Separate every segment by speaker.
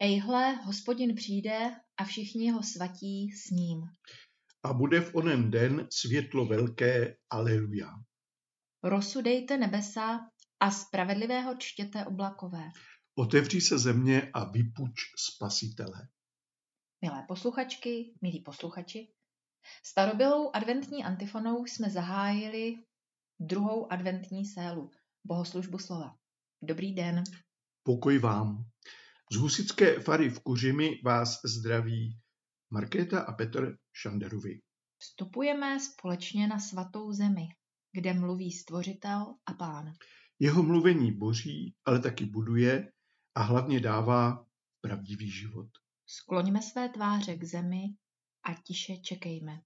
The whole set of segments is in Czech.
Speaker 1: Ejhle, hospodin přijde a všichni jeho svatí s ním.
Speaker 2: A bude v onen den světlo velké, aleluja.
Speaker 1: Rozsudejte nebesa a spravedlivého čtěte oblakové.
Speaker 2: Otevří se země a vypuč spasitele.
Speaker 1: Milé posluchačky, milí posluchači, starobylou adventní antifonou jsme zahájili druhou adventní sélu, bohoslužbu slova. Dobrý den.
Speaker 2: Pokoj vám. Z husické fary v Kuřimi vás zdraví Markéta a Petr Šanderovi.
Speaker 1: Vstupujeme společně na svatou zemi, kde mluví stvořitel a pán.
Speaker 2: Jeho mluvení boří, ale taky buduje a hlavně dává pravdivý život.
Speaker 1: Skloňme své tváře k zemi a tiše čekejme.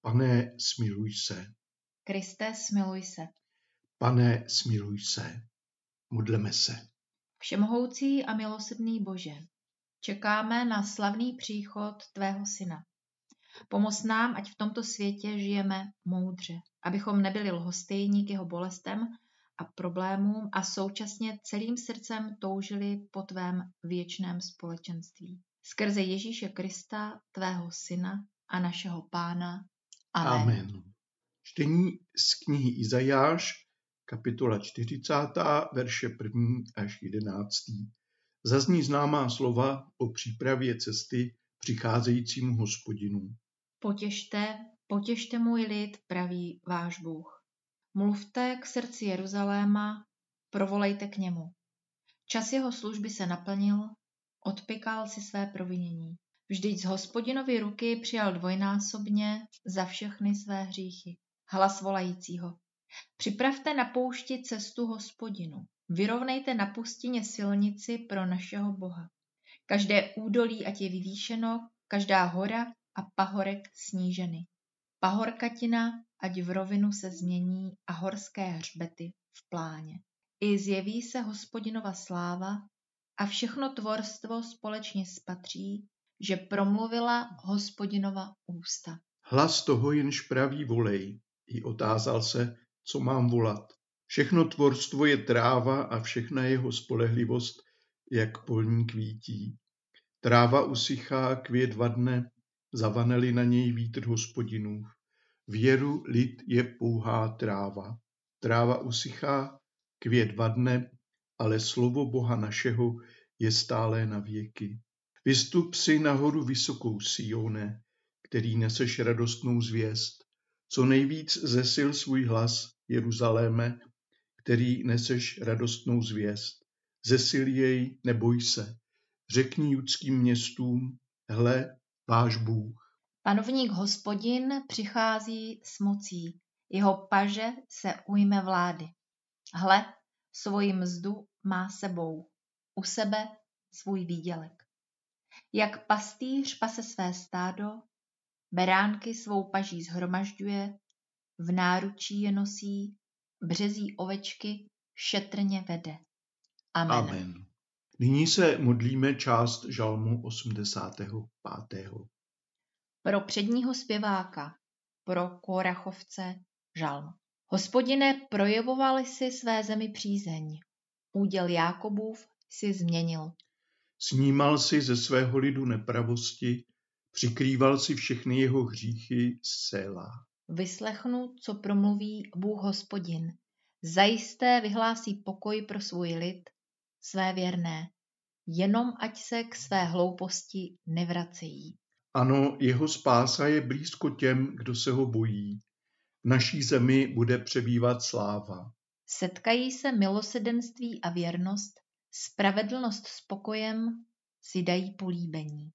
Speaker 2: Pane, smiluj se.
Speaker 1: Kriste, smiluj se.
Speaker 2: Pane, smiluj se. Modleme se.
Speaker 1: Všemohoucí a milosrdný Bože, čekáme na slavný příchod Tvého Syna. Pomoz nám, ať v tomto světě žijeme moudře, abychom nebyli lhostejní k jeho bolestem a problémům a současně celým srdcem toužili po tvém věčném společenství. Skrze Ježíše Krista, tvého syna a našeho pána. Amen.
Speaker 2: Amen. Čtení z knihy Izajáš, kapitola 40, verše 1. až 11. Zazní známá slova o přípravě cesty přicházejícímu hospodinu.
Speaker 1: Potěšte, potěšte můj lid, praví váš Bůh. Mluvte k srdci Jeruzaléma, provolejte k němu. Čas jeho služby se naplnil, odpikal si své provinění. Vždyť z hospodinovy ruky přijal dvojnásobně za všechny své hříchy. Hlas volajícího. Připravte na poušti cestu hospodinu. Vyrovnejte na pustině silnici pro našeho Boha. Každé údolí ať je vyvýšeno, každá hora a pahorek sníženy. Pahorkatina ať v rovinu se změní a horské hřbety v pláně. I zjeví se hospodinova sláva a všechno tvorstvo společně spatří, že promluvila hospodinova ústa.
Speaker 2: Hlas toho jenž praví volej, i otázal se, co mám volat. Všechno tvorstvo je tráva a všechna jeho spolehlivost, jak polní kvítí. Tráva usychá, květ vadne, zavaneli na něj vítr hospodinův. Věru lid je pouhá tráva. Tráva usychá, květ vadne, ale slovo Boha našeho je stále na věky. Vystup si nahoru vysokou Sione, který neseš radostnou zvěst. Co nejvíc zesil svůj hlas, Jeruzaléme, který neseš radostnou zvěst. Zesil jej, neboj se. Řekni judským městům, hle, váš Bůh.
Speaker 1: Panovník hospodin přichází s mocí, jeho paže se ujme vlády. Hle, svoji mzdu má sebou, u sebe svůj výdělek. Jak pastýř pase své stádo, beránky svou paží zhromažďuje, v náručí je nosí, březí ovečky šetrně vede. Amen.
Speaker 2: Amen. Nyní se modlíme část žalmu 85.
Speaker 1: Pro předního zpěváka, pro Korachovce žalm. Hospodine, projevovali si své zemi přízeň. Úděl Jákobův si změnil.
Speaker 2: Snímal si ze svého lidu nepravosti, přikrýval si všechny jeho hříchy Sela.
Speaker 1: Vyslechnu, co promluví Bůh hospodin. Zajisté vyhlásí pokoj pro svůj lid, své věrné. Jenom ať se k své hlouposti nevracejí.
Speaker 2: Ano, jeho spása je blízko těm, kdo se ho bojí. V naší zemi bude přebývat sláva.
Speaker 1: Setkají se milosedenství a věrnost, spravedlnost s pokojem si dají políbení.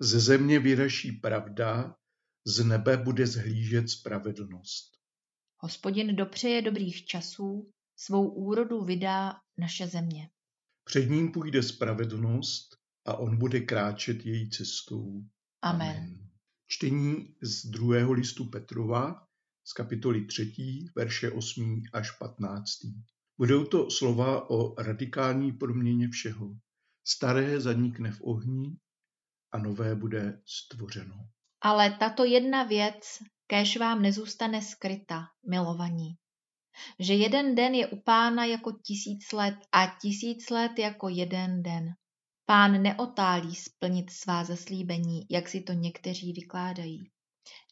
Speaker 2: Ze země vyraší pravda, z nebe bude zhlížet spravedlnost.
Speaker 1: Hospodin dopřeje dobrých časů, svou úrodu vydá naše země.
Speaker 2: Před ním půjde spravedlnost a on bude kráčet její cestou.
Speaker 1: Amen.
Speaker 2: Čtení z druhého listu Petrova z kapitoly 3, verše 8 až 15. Budou to slova o radikální proměně všeho. Staré zanikne v ohni a nové bude stvořeno.
Speaker 1: Ale tato jedna věc, kéž vám nezůstane skryta, milovaní. Že jeden den je u pána jako tisíc let a tisíc let jako jeden den. Pán neotálí splnit svá zaslíbení, jak si to někteří vykládají.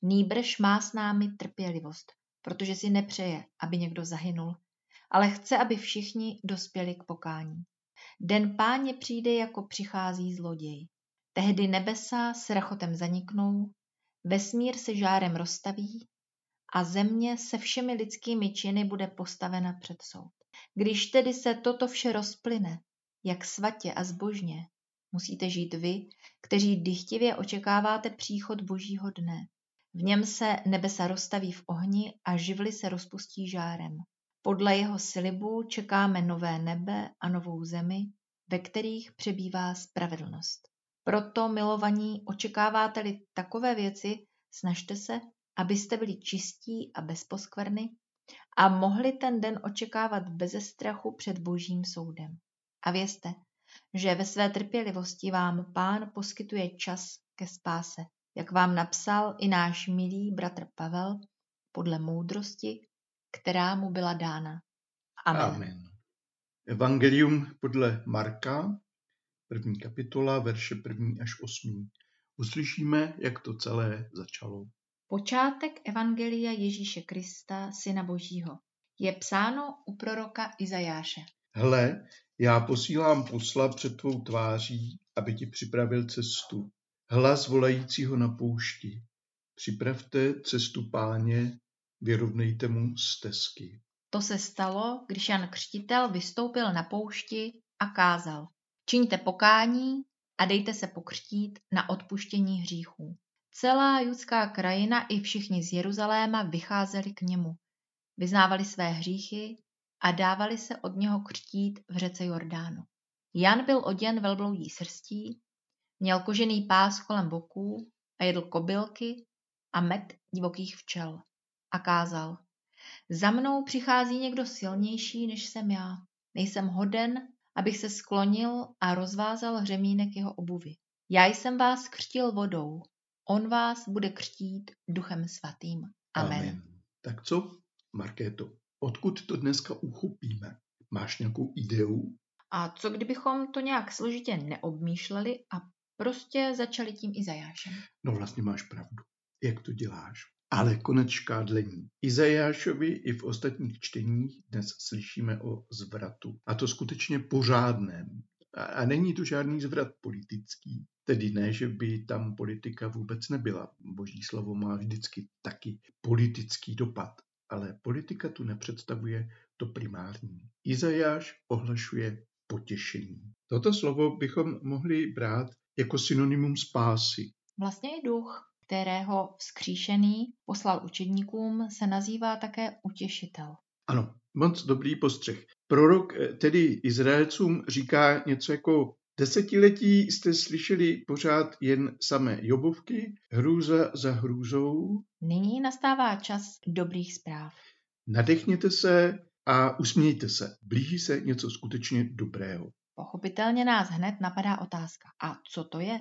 Speaker 1: Nýbrž má s námi trpělivost, protože si nepřeje, aby někdo zahynul, ale chce, aby všichni dospěli k pokání. Den páně přijde, jako přichází zloděj. Tehdy nebesa s rachotem zaniknou, vesmír se žárem rozstaví a země se všemi lidskými činy bude postavena před soud. Když tedy se toto vše rozplyne, jak svatě a zbožně, musíte žít vy, kteří dychtivě očekáváte příchod božího dne. V něm se nebesa rozstaví v ohni a živly se rozpustí žárem. Podle jeho slibu čekáme nové nebe a novou zemi, ve kterých přebývá spravedlnost. Proto, milovaní, očekáváte-li takové věci, snažte se, abyste byli čistí a bezposkvrny a mohli ten den očekávat beze strachu před božím soudem. A vězte, že ve své trpělivosti vám pán poskytuje čas ke spáse, jak vám napsal i náš milý bratr Pavel podle moudrosti, která mu byla dána. Amen. Amen.
Speaker 2: Evangelium podle Marka, první kapitola, verše první až osmý. Uslyšíme, jak to celé začalo.
Speaker 1: Počátek Evangelia Ježíše Krista, Syna Božího, je psáno u proroka Izajáše.
Speaker 2: Hle, já posílám posla před tvou tváří, aby ti připravil cestu. Hlas volajícího na poušti. Připravte cestu páně, vyrovnejte mu stezky.
Speaker 1: To se stalo, když Jan Křtitel vystoupil na poušti a kázal. Čiňte pokání a dejte se pokřtít na odpuštění hříchů. Celá judská krajina i všichni z Jeruzaléma vycházeli k němu. Vyznávali své hříchy a dávali se od něho křtít v řece Jordánu. Jan byl oděn velbloudí srstí, měl kožený pás kolem boků a jedl kobylky a med divokých včel. A kázal, za mnou přichází někdo silnější, než jsem já. Nejsem hoden, abych se sklonil a rozvázal hřemínek jeho obuvy. Já jsem vás křtil vodou, on vás bude křtít duchem svatým. Amen. Amen.
Speaker 2: Tak co, Markéto, odkud to dneska uchopíme? Máš nějakou ideu?
Speaker 1: A co kdybychom to nějak složitě neobmýšleli a prostě začali tím Izajášem?
Speaker 2: No vlastně máš pravdu. Jak to děláš? Ale konec škádlení. Izajášovi i v ostatních čteních dnes slyšíme o zvratu. A to skutečně pořádném. A není to žádný zvrat politický. Tedy ne, že by tam politika vůbec nebyla. Boží slovo má vždycky taky politický dopad. Ale politika tu nepředstavuje to primární. Izajáš ohlašuje potěšení. Toto slovo bychom mohli brát jako synonymum spásy.
Speaker 1: Vlastně i duch, kterého vzkříšený poslal učedníkům, se nazývá také utěšitel.
Speaker 2: Ano, moc dobrý postřeh. Prorok eh, tedy Izraelcům říká něco jako Desetiletí jste slyšeli pořád jen samé jobovky, hrůza za hrůzou.
Speaker 1: Nyní nastává čas dobrých zpráv.
Speaker 2: Nadechněte se a usmějte se. Blíží se něco skutečně dobrého.
Speaker 1: Pochopitelně nás hned napadá otázka. A co to je?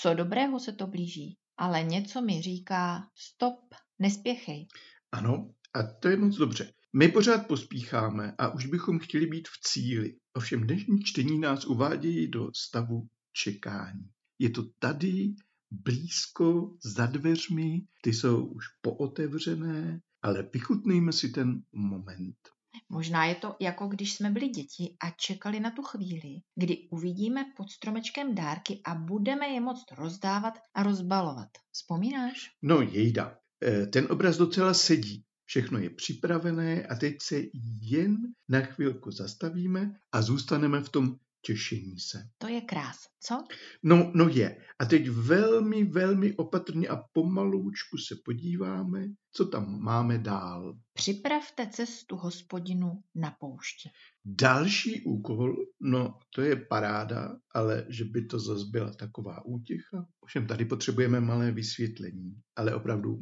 Speaker 1: Co dobrého se to blíží? Ale něco mi říká, stop, nespěchej.
Speaker 2: Ano, a to je moc dobře. My pořád pospícháme a už bychom chtěli být v cíli. Ovšem dnešní čtení nás uvádějí do stavu čekání. Je to tady, blízko, za dveřmi, ty jsou už pootevřené, ale vychutnejme si ten moment.
Speaker 1: Možná je to jako když jsme byli děti a čekali na tu chvíli, kdy uvidíme pod stromečkem dárky a budeme je moct rozdávat a rozbalovat. Vzpomínáš?
Speaker 2: No jejda, e, ten obraz docela sedí. Všechno je připravené a teď se jen na chvilku zastavíme a zůstaneme v tom těšení se.
Speaker 1: To je krás, co?
Speaker 2: No, no je. A teď velmi, velmi opatrně a pomaloučku se podíváme, co tam máme dál.
Speaker 1: Připravte cestu hospodinu na poušti.
Speaker 2: Další úkol, no to je paráda, ale že by to zase byla taková útěcha. Ovšem tady potřebujeme malé vysvětlení, ale opravdu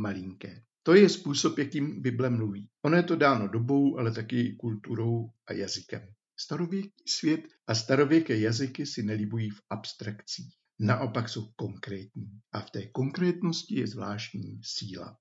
Speaker 2: malinké. To je způsob, jakým Bible mluví. Ono je to dáno dobou, ale taky kulturou a jazykem. Starověký svět a starověké jazyky si nelíbují v abstrakcích. Naopak jsou konkrétní. A v té konkrétnosti je zvláštní síla.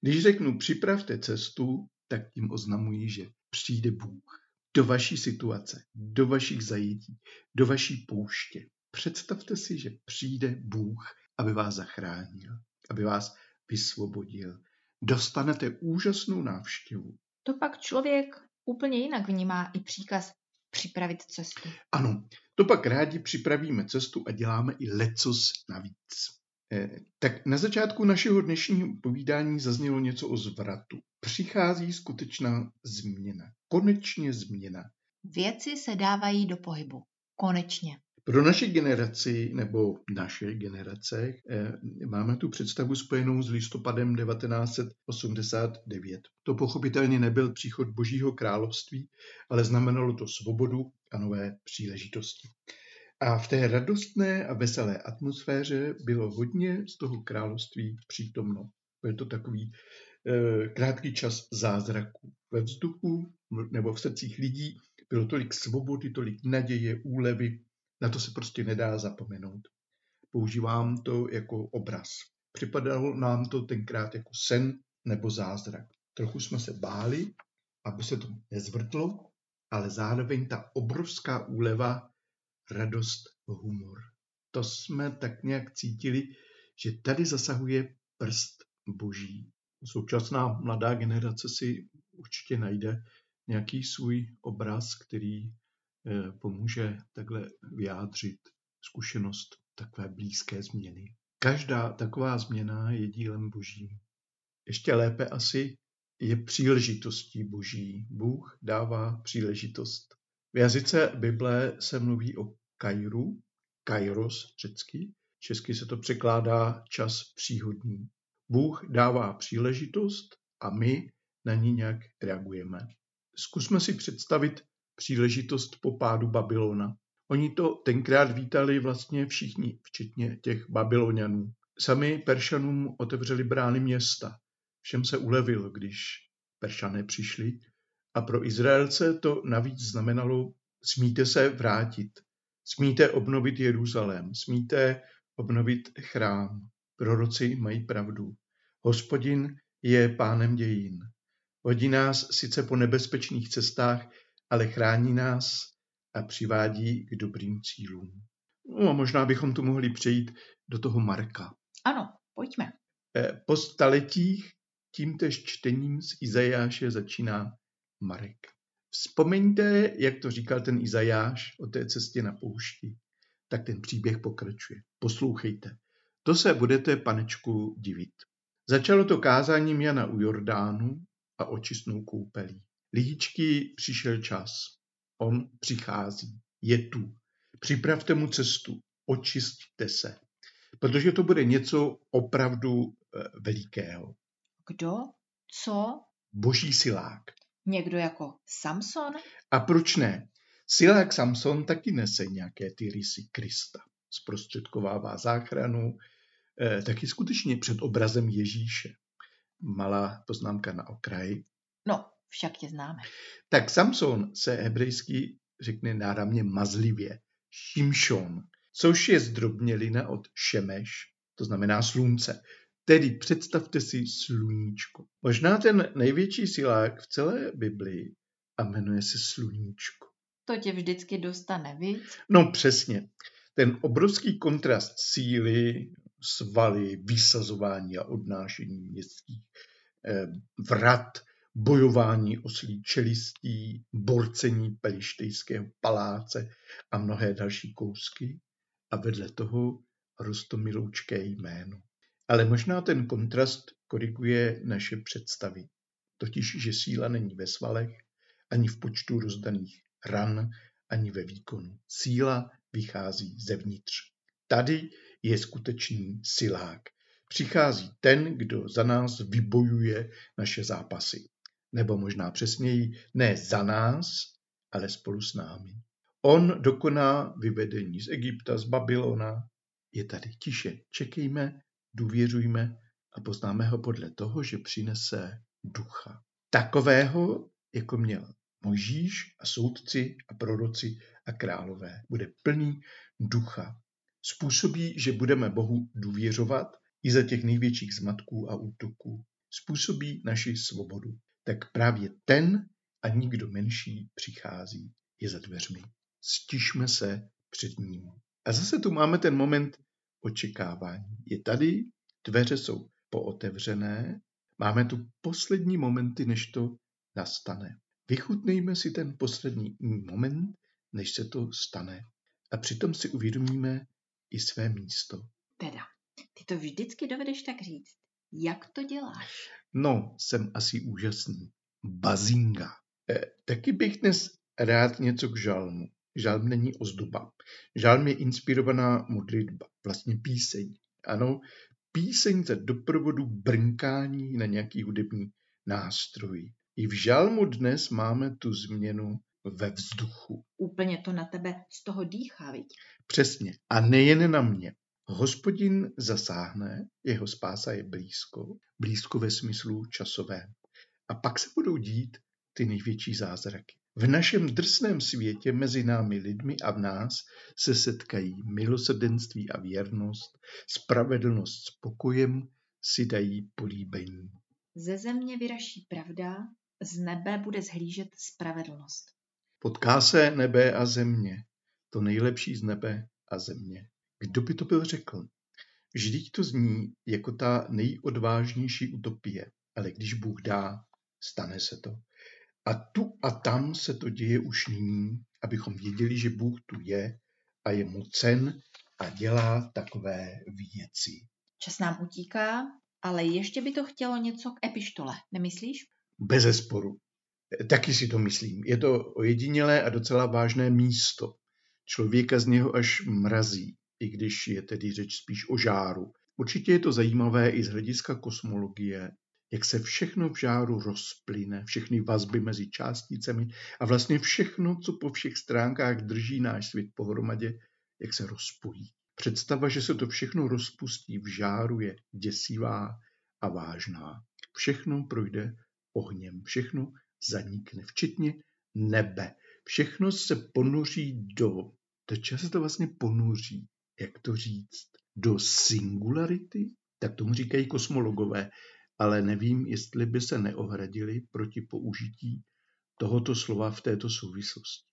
Speaker 2: Když řeknu připravte cestu, tak tím oznamují, že přijde Bůh. do vaší situace, do vašich zajetí, do vaší pouště. Představte si, že přijde Bůh, aby vás zachránil, aby vás vysvobodil. Dostanete úžasnou návštěvu.
Speaker 1: To pak člověk úplně jinak vnímá i příkaz připravit cestu.
Speaker 2: Ano, to pak rádi připravíme cestu a děláme i lecos navíc. Eh, tak na začátku našeho dnešního povídání zaznělo něco o zvratu. Přichází skutečná změna. Konečně změna.
Speaker 1: Věci se dávají do pohybu. Konečně.
Speaker 2: Pro naši generaci nebo naše generace eh, máme tu představu spojenou s listopadem 1989. To pochopitelně nebyl příchod Božího království, ale znamenalo to svobodu a nové příležitosti. A v té radostné a veselé atmosféře bylo hodně z toho království přítomno. Byl to takový e, krátký čas zázraku. Ve vzduchu nebo v srdcích lidí bylo tolik svobody, tolik naděje, úlevy, na to se prostě nedá zapomenout. Používám to jako obraz. Připadalo nám to tenkrát jako sen nebo zázrak. Trochu jsme se báli, aby se to nezvrtlo, ale zároveň ta obrovská úleva radost, humor. To jsme tak nějak cítili, že tady zasahuje prst boží. Současná mladá generace si určitě najde nějaký svůj obraz, který pomůže takhle vyjádřit zkušenost takové blízké změny. Každá taková změna je dílem božím. Ještě lépe asi je příležitostí boží. Bůh dává příležitost. V jazyce Bible se mluví o Kairu, kairos řecky, česky se to překládá čas příhodný. Bůh dává příležitost a my na ní nějak reagujeme. Zkusme si představit příležitost po pádu Babylona. Oni to tenkrát vítali vlastně všichni, včetně těch Babylonianů. Sami Peršanům otevřeli brány města. Všem se ulevilo, když Peršané přišli. A pro Izraelce to navíc znamenalo smíte se vrátit, Smíte obnovit Jeruzalém, smíte obnovit chrám. Proroci mají pravdu. Hospodin je pánem dějin. Vodí nás sice po nebezpečných cestách, ale chrání nás a přivádí k dobrým cílům. No a možná bychom tu mohli přejít do toho Marka.
Speaker 1: Ano, pojďme.
Speaker 2: Eh, po staletích tímtež čtením z Izajáše začíná Marek. Vzpomeňte, jak to říkal ten Izajáš o té cestě na poušti. Tak ten příběh pokračuje. Poslouchejte. To se budete, panečku, divit. Začalo to kázáním Jana u Jordánu a očistnou koupelí. Lidičky přišel čas. On přichází. Je tu. Připravte mu cestu. Očistíte se. Protože to bude něco opravdu eh, velikého.
Speaker 1: Kdo? Co?
Speaker 2: Boží silák.
Speaker 1: Někdo jako Samson?
Speaker 2: A proč ne? Silák Samson taky nese nějaké ty rysy Krista. Zprostředkovává záchranu, eh, taky skutečně před obrazem Ježíše. Malá poznámka na okraji.
Speaker 1: No, však tě známe.
Speaker 2: Tak Samson se hebrejsky řekne náramně mazlivě. Šimšon, což je zdrobnělina od šemeš, to znamená slunce. Tedy představte si sluníčko. Možná ten největší silák v celé Biblii a jmenuje se sluníčko.
Speaker 1: To tě vždycky dostane, víc?
Speaker 2: No přesně. Ten obrovský kontrast síly, svaly, vysazování a odnášení městských eh, vrat, bojování oslí čelistí, borcení pelištejského paláce a mnohé další kousky a vedle toho rostomiloučké jméno. Ale možná ten kontrast koriguje naše představy. Totiž, že síla není ve svalech, ani v počtu rozdaných ran, ani ve výkonu. Síla vychází zevnitř. Tady je skutečný silák. Přichází ten, kdo za nás vybojuje naše zápasy. Nebo možná přesněji, ne za nás, ale spolu s námi. On dokoná vyvedení z Egypta, z Babylona. Je tady tiše, čekejme důvěřujme a poznáme ho podle toho, že přinese ducha. Takového, jako měl Mojžíš a soudci a proroci a králové. Bude plný ducha. Způsobí, že budeme Bohu důvěřovat i za těch největších zmatků a útoků. Způsobí naši svobodu. Tak právě ten a nikdo menší přichází, je za dveřmi. Stišme se před ním. A zase tu máme ten moment očekávání. Je tady, dveře jsou pootevřené, máme tu poslední momenty, než to nastane. Vychutnejme si ten poslední moment, než se to stane. A přitom si uvědomíme i své místo.
Speaker 1: Teda, ty to vždycky dovedeš tak říct. Jak to děláš?
Speaker 2: No, jsem asi úžasný. Bazinga. E, taky bych dnes rád něco k žalmu. Žalm není ozdoba. Žalm je inspirovaná modlitba, vlastně píseň. Ano, píseň za doprovodu brnkání na nějaký hudební nástroj. I v žalmu dnes máme tu změnu ve vzduchu.
Speaker 1: Úplně to na tebe z toho dýchá, viď?
Speaker 2: Přesně. A nejen na mě. Hospodin zasáhne, jeho spása je blízko, blízko ve smyslu časovém. A pak se budou dít ty největší zázraky. V našem drsném světě mezi námi lidmi a v nás se setkají milosrdenství a věrnost, spravedlnost s pokojem si dají políbení.
Speaker 1: Ze země vyraší pravda, z nebe bude zhlížet spravedlnost.
Speaker 2: Potká se nebe a země, to nejlepší z nebe a země. Kdo by to byl řekl? Vždyť to zní jako ta nejodvážnější utopie, ale když Bůh dá, stane se to. A tu a tam se to děje už nyní, abychom věděli, že Bůh tu je a je mocen a dělá takové věci.
Speaker 1: Čas nám utíká, ale ještě by to chtělo něco k epištole, nemyslíš?
Speaker 2: Bez zesporu. Taky si to myslím. Je to ojedinělé a docela vážné místo. Člověka z něho až mrazí, i když je tedy řeč spíš o žáru. Určitě je to zajímavé i z hlediska kosmologie, jak se všechno v žáru rozplyne, všechny vazby mezi částicemi a vlastně všechno, co po všech stránkách drží náš svět pohromadě, jak se rozpojí. Představa, že se to všechno rozpustí v žáru, je děsivá a vážná. Všechno projde ohněm, všechno zanikne, včetně nebe. Všechno se ponoří do, čeho se to vlastně ponoří, jak to říct, do singularity? Tak tomu říkají kosmologové, ale nevím, jestli by se neohradili proti použití tohoto slova v této souvislosti.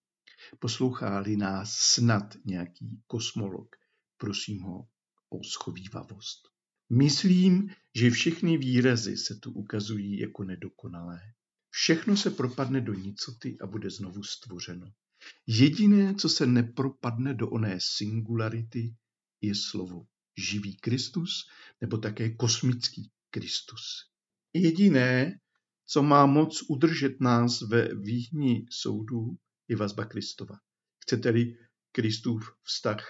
Speaker 2: Poslouchá-li nás snad nějaký kosmolog, prosím ho o schovývavost. Myslím, že všechny výrazy se tu ukazují jako nedokonalé. Všechno se propadne do nicoty a bude znovu stvořeno. Jediné, co se nepropadne do oné singularity, je slovo. Živý Kristus nebo také kosmický Kristus. Jediné, co má moc udržet nás ve výhni soudu, je vazba Kristova. Chcete-li Kristův vztah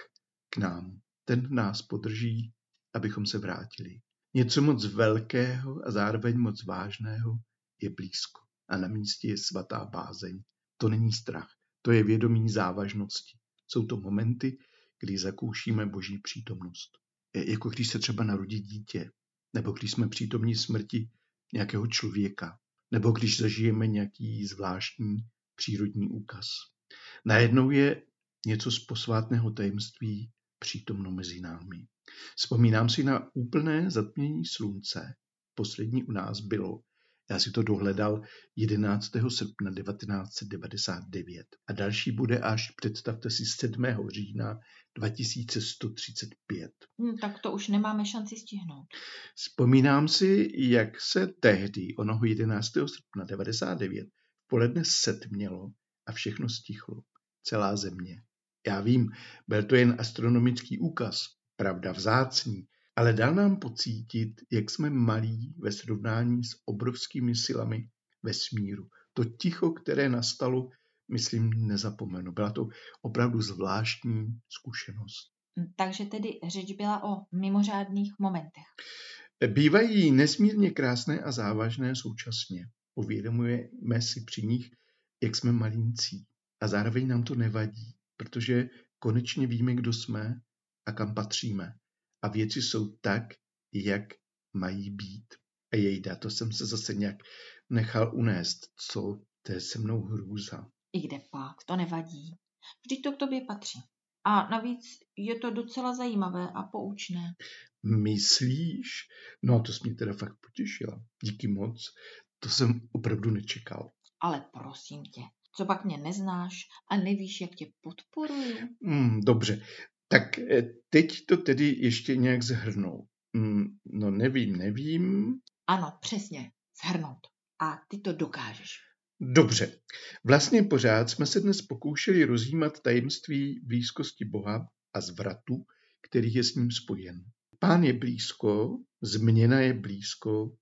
Speaker 2: k nám. Ten nás podrží, abychom se vrátili. Něco moc velkého a zároveň moc vážného je blízko. A na místě je svatá bázeň. To není strach, to je vědomí závažnosti. Jsou to momenty, kdy zakoušíme boží přítomnost. Jako když se třeba narodí dítě, nebo když jsme přítomní smrti nějakého člověka, nebo když zažijeme nějaký zvláštní přírodní úkaz. Najednou je něco z posvátného tajemství přítomno mezi námi. Vzpomínám si na úplné zatmění slunce. Poslední u nás bylo já si to dohledal 11. srpna 1999 a další bude až, představte si, 7. října 2135.
Speaker 1: Hmm, tak to už nemáme šanci stihnout.
Speaker 2: Vzpomínám si, jak se tehdy, onoho 11. srpna 1999, v poledne setmělo a všechno stichlo. Celá země. Já vím, byl to jen astronomický úkaz, pravda vzácný, ale dal nám pocítit, jak jsme malí ve srovnání s obrovskými silami vesmíru. To ticho, které nastalo, myslím, nezapomenu. Byla to opravdu zvláštní zkušenost.
Speaker 1: Takže tedy řeč byla o mimořádných momentech.
Speaker 2: Bývají nesmírně krásné a závažné současně. Uvědomujeme si při nich, jak jsme malincí. A zároveň nám to nevadí, protože konečně víme, kdo jsme a kam patříme a věci jsou tak, jak mají být. A jejda, to jsem se zase nějak nechal unést, co to je se mnou hrůza.
Speaker 1: I kde pak, to nevadí. Vždyť to k tobě patří. A navíc je to docela zajímavé a poučné.
Speaker 2: Myslíš? No to jsi mě teda fakt potěšila. Díky moc. To jsem opravdu nečekal.
Speaker 1: Ale prosím tě, co pak mě neznáš a nevíš, jak tě podporuju?
Speaker 2: Hmm, dobře, tak eh, teď to tedy ještě nějak zhrnou. Hmm, no nevím, nevím.
Speaker 1: Ano, přesně, zhrnout. A ty to dokážeš.
Speaker 2: Dobře, vlastně pořád jsme se dnes pokoušeli rozjímat tajemství blízkosti Boha a zvratu, který je s ním spojen. Pán je blízko, změna je blízko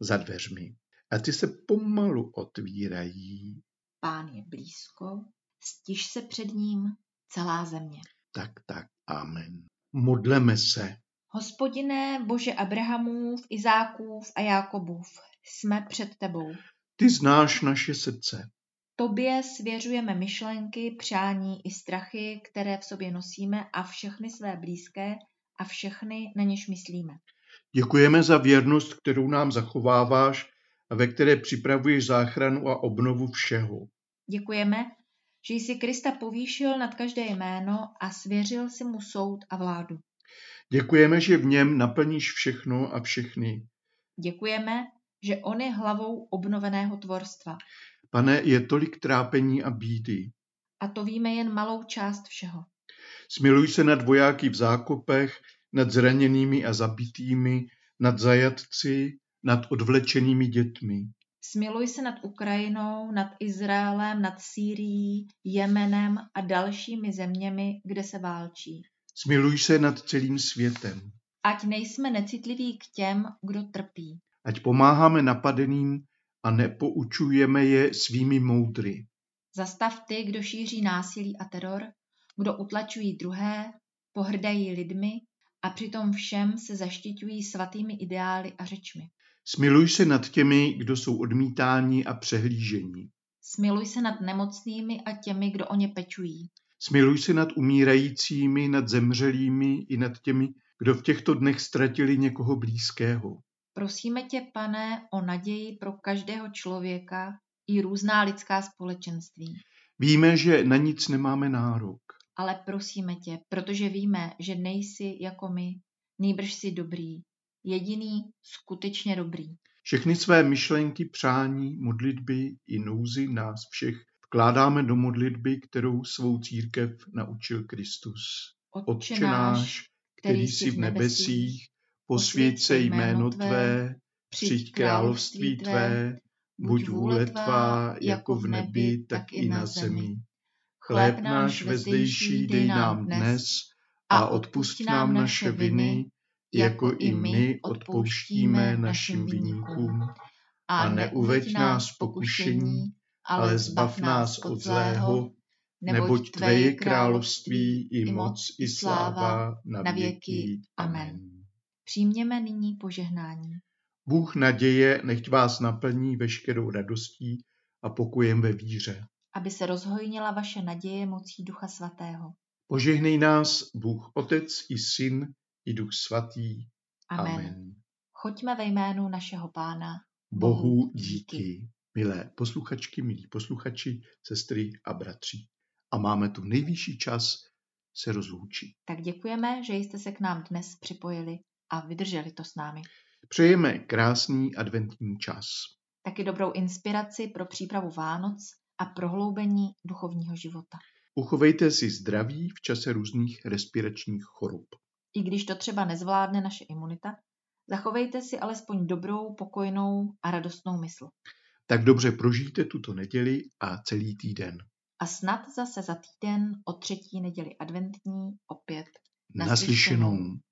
Speaker 2: za dveřmi. A ty se pomalu otvírají.
Speaker 1: Pán je blízko, stiž se před ním celá země.
Speaker 2: Tak, tak, amen. Modleme se.
Speaker 1: Hospodine Bože Abrahamův, Izákův a Jákobův, jsme před tebou.
Speaker 2: Ty znáš naše srdce.
Speaker 1: Tobě svěřujeme myšlenky, přání i strachy, které v sobě nosíme a všechny své blízké a všechny, na něž myslíme.
Speaker 2: Děkujeme za věrnost, kterou nám zachováváš a ve které připravuješ záchranu a obnovu všeho.
Speaker 1: Děkujeme, že jsi Krista povýšil nad každé jméno a svěřil si mu soud a vládu.
Speaker 2: Děkujeme, že v něm naplníš všechno a všechny.
Speaker 1: Děkujeme, že on je hlavou obnoveného tvorstva.
Speaker 2: Pane, je tolik trápení a bídy.
Speaker 1: A to víme jen malou část všeho.
Speaker 2: Smiluj se nad vojáky v zákopech, nad zraněnými a zabitými, nad zajatci, nad odvlečenými dětmi.
Speaker 1: Smiluj se nad Ukrajinou, nad Izraelem, nad Sýrií, Jemenem a dalšími zeměmi, kde se válčí.
Speaker 2: Smiluj se nad celým světem.
Speaker 1: Ať nejsme necitliví k těm, kdo trpí.
Speaker 2: Ať pomáháme napadeným a nepoučujeme je svými moudry.
Speaker 1: Zastav ty, kdo šíří násilí a teror, kdo utlačují druhé, pohrdají lidmi a přitom všem se zaštiťují svatými ideály a řečmi.
Speaker 2: Smiluj se nad těmi, kdo jsou odmítáni a přehlížení.
Speaker 1: Smiluj se nad nemocnými a těmi, kdo o ně pečují.
Speaker 2: Smiluj se nad umírajícími, nad zemřelými i nad těmi, kdo v těchto dnech ztratili někoho blízkého.
Speaker 1: Prosíme tě, pane, o naději pro každého člověka i různá lidská společenství.
Speaker 2: Víme, že na nic nemáme nárok.
Speaker 1: Ale prosíme tě, protože víme, že nejsi jako my, nejbrž si dobrý, jediný skutečně dobrý.
Speaker 2: Všechny své myšlenky, přání, modlitby i nouzy nás všech vkládáme do modlitby, kterou svou církev naučil Kristus.
Speaker 1: Otče náš, který jsi v nebesích, posvěď se jméno Tvé, přijď království Tvé, buď vůle Tvá jako v nebi, tak i na zemi.
Speaker 2: Chléb náš vezdejší dej nám dnes a odpust nám naše viny, jako i my odpouštíme našim viníkům. A neuveď nás pokušení, ale zbav nás od zlého, neboť Tvé je království i moc i sláva na věky. Amen. Přijměme nyní požehnání. Bůh naděje nechť vás naplní veškerou radostí a pokojem ve víře.
Speaker 1: Aby se rozhojnila vaše naděje mocí Ducha Svatého.
Speaker 2: Požehnej nás Bůh Otec i Syn i Duch Svatý.
Speaker 1: Amen. Amen. Choďme ve jménu našeho Pána.
Speaker 2: Bohu díky. Milé posluchačky, milí posluchači, sestry a bratři. A máme tu nejvyšší čas se rozloučit.
Speaker 1: Tak děkujeme, že jste se k nám dnes připojili a vydrželi to s námi.
Speaker 2: Přejeme krásný adventní čas.
Speaker 1: Taky dobrou inspiraci pro přípravu Vánoc a prohloubení duchovního života.
Speaker 2: Uchovejte si zdraví v čase různých respiračních chorob.
Speaker 1: I když to třeba nezvládne naše imunita, zachovejte si alespoň dobrou, pokojnou a radostnou mysl.
Speaker 2: Tak dobře prožijte tuto neděli a celý týden.
Speaker 1: A snad zase za týden o třetí neděli adventní opět
Speaker 2: naslyšenou. naslyšenou.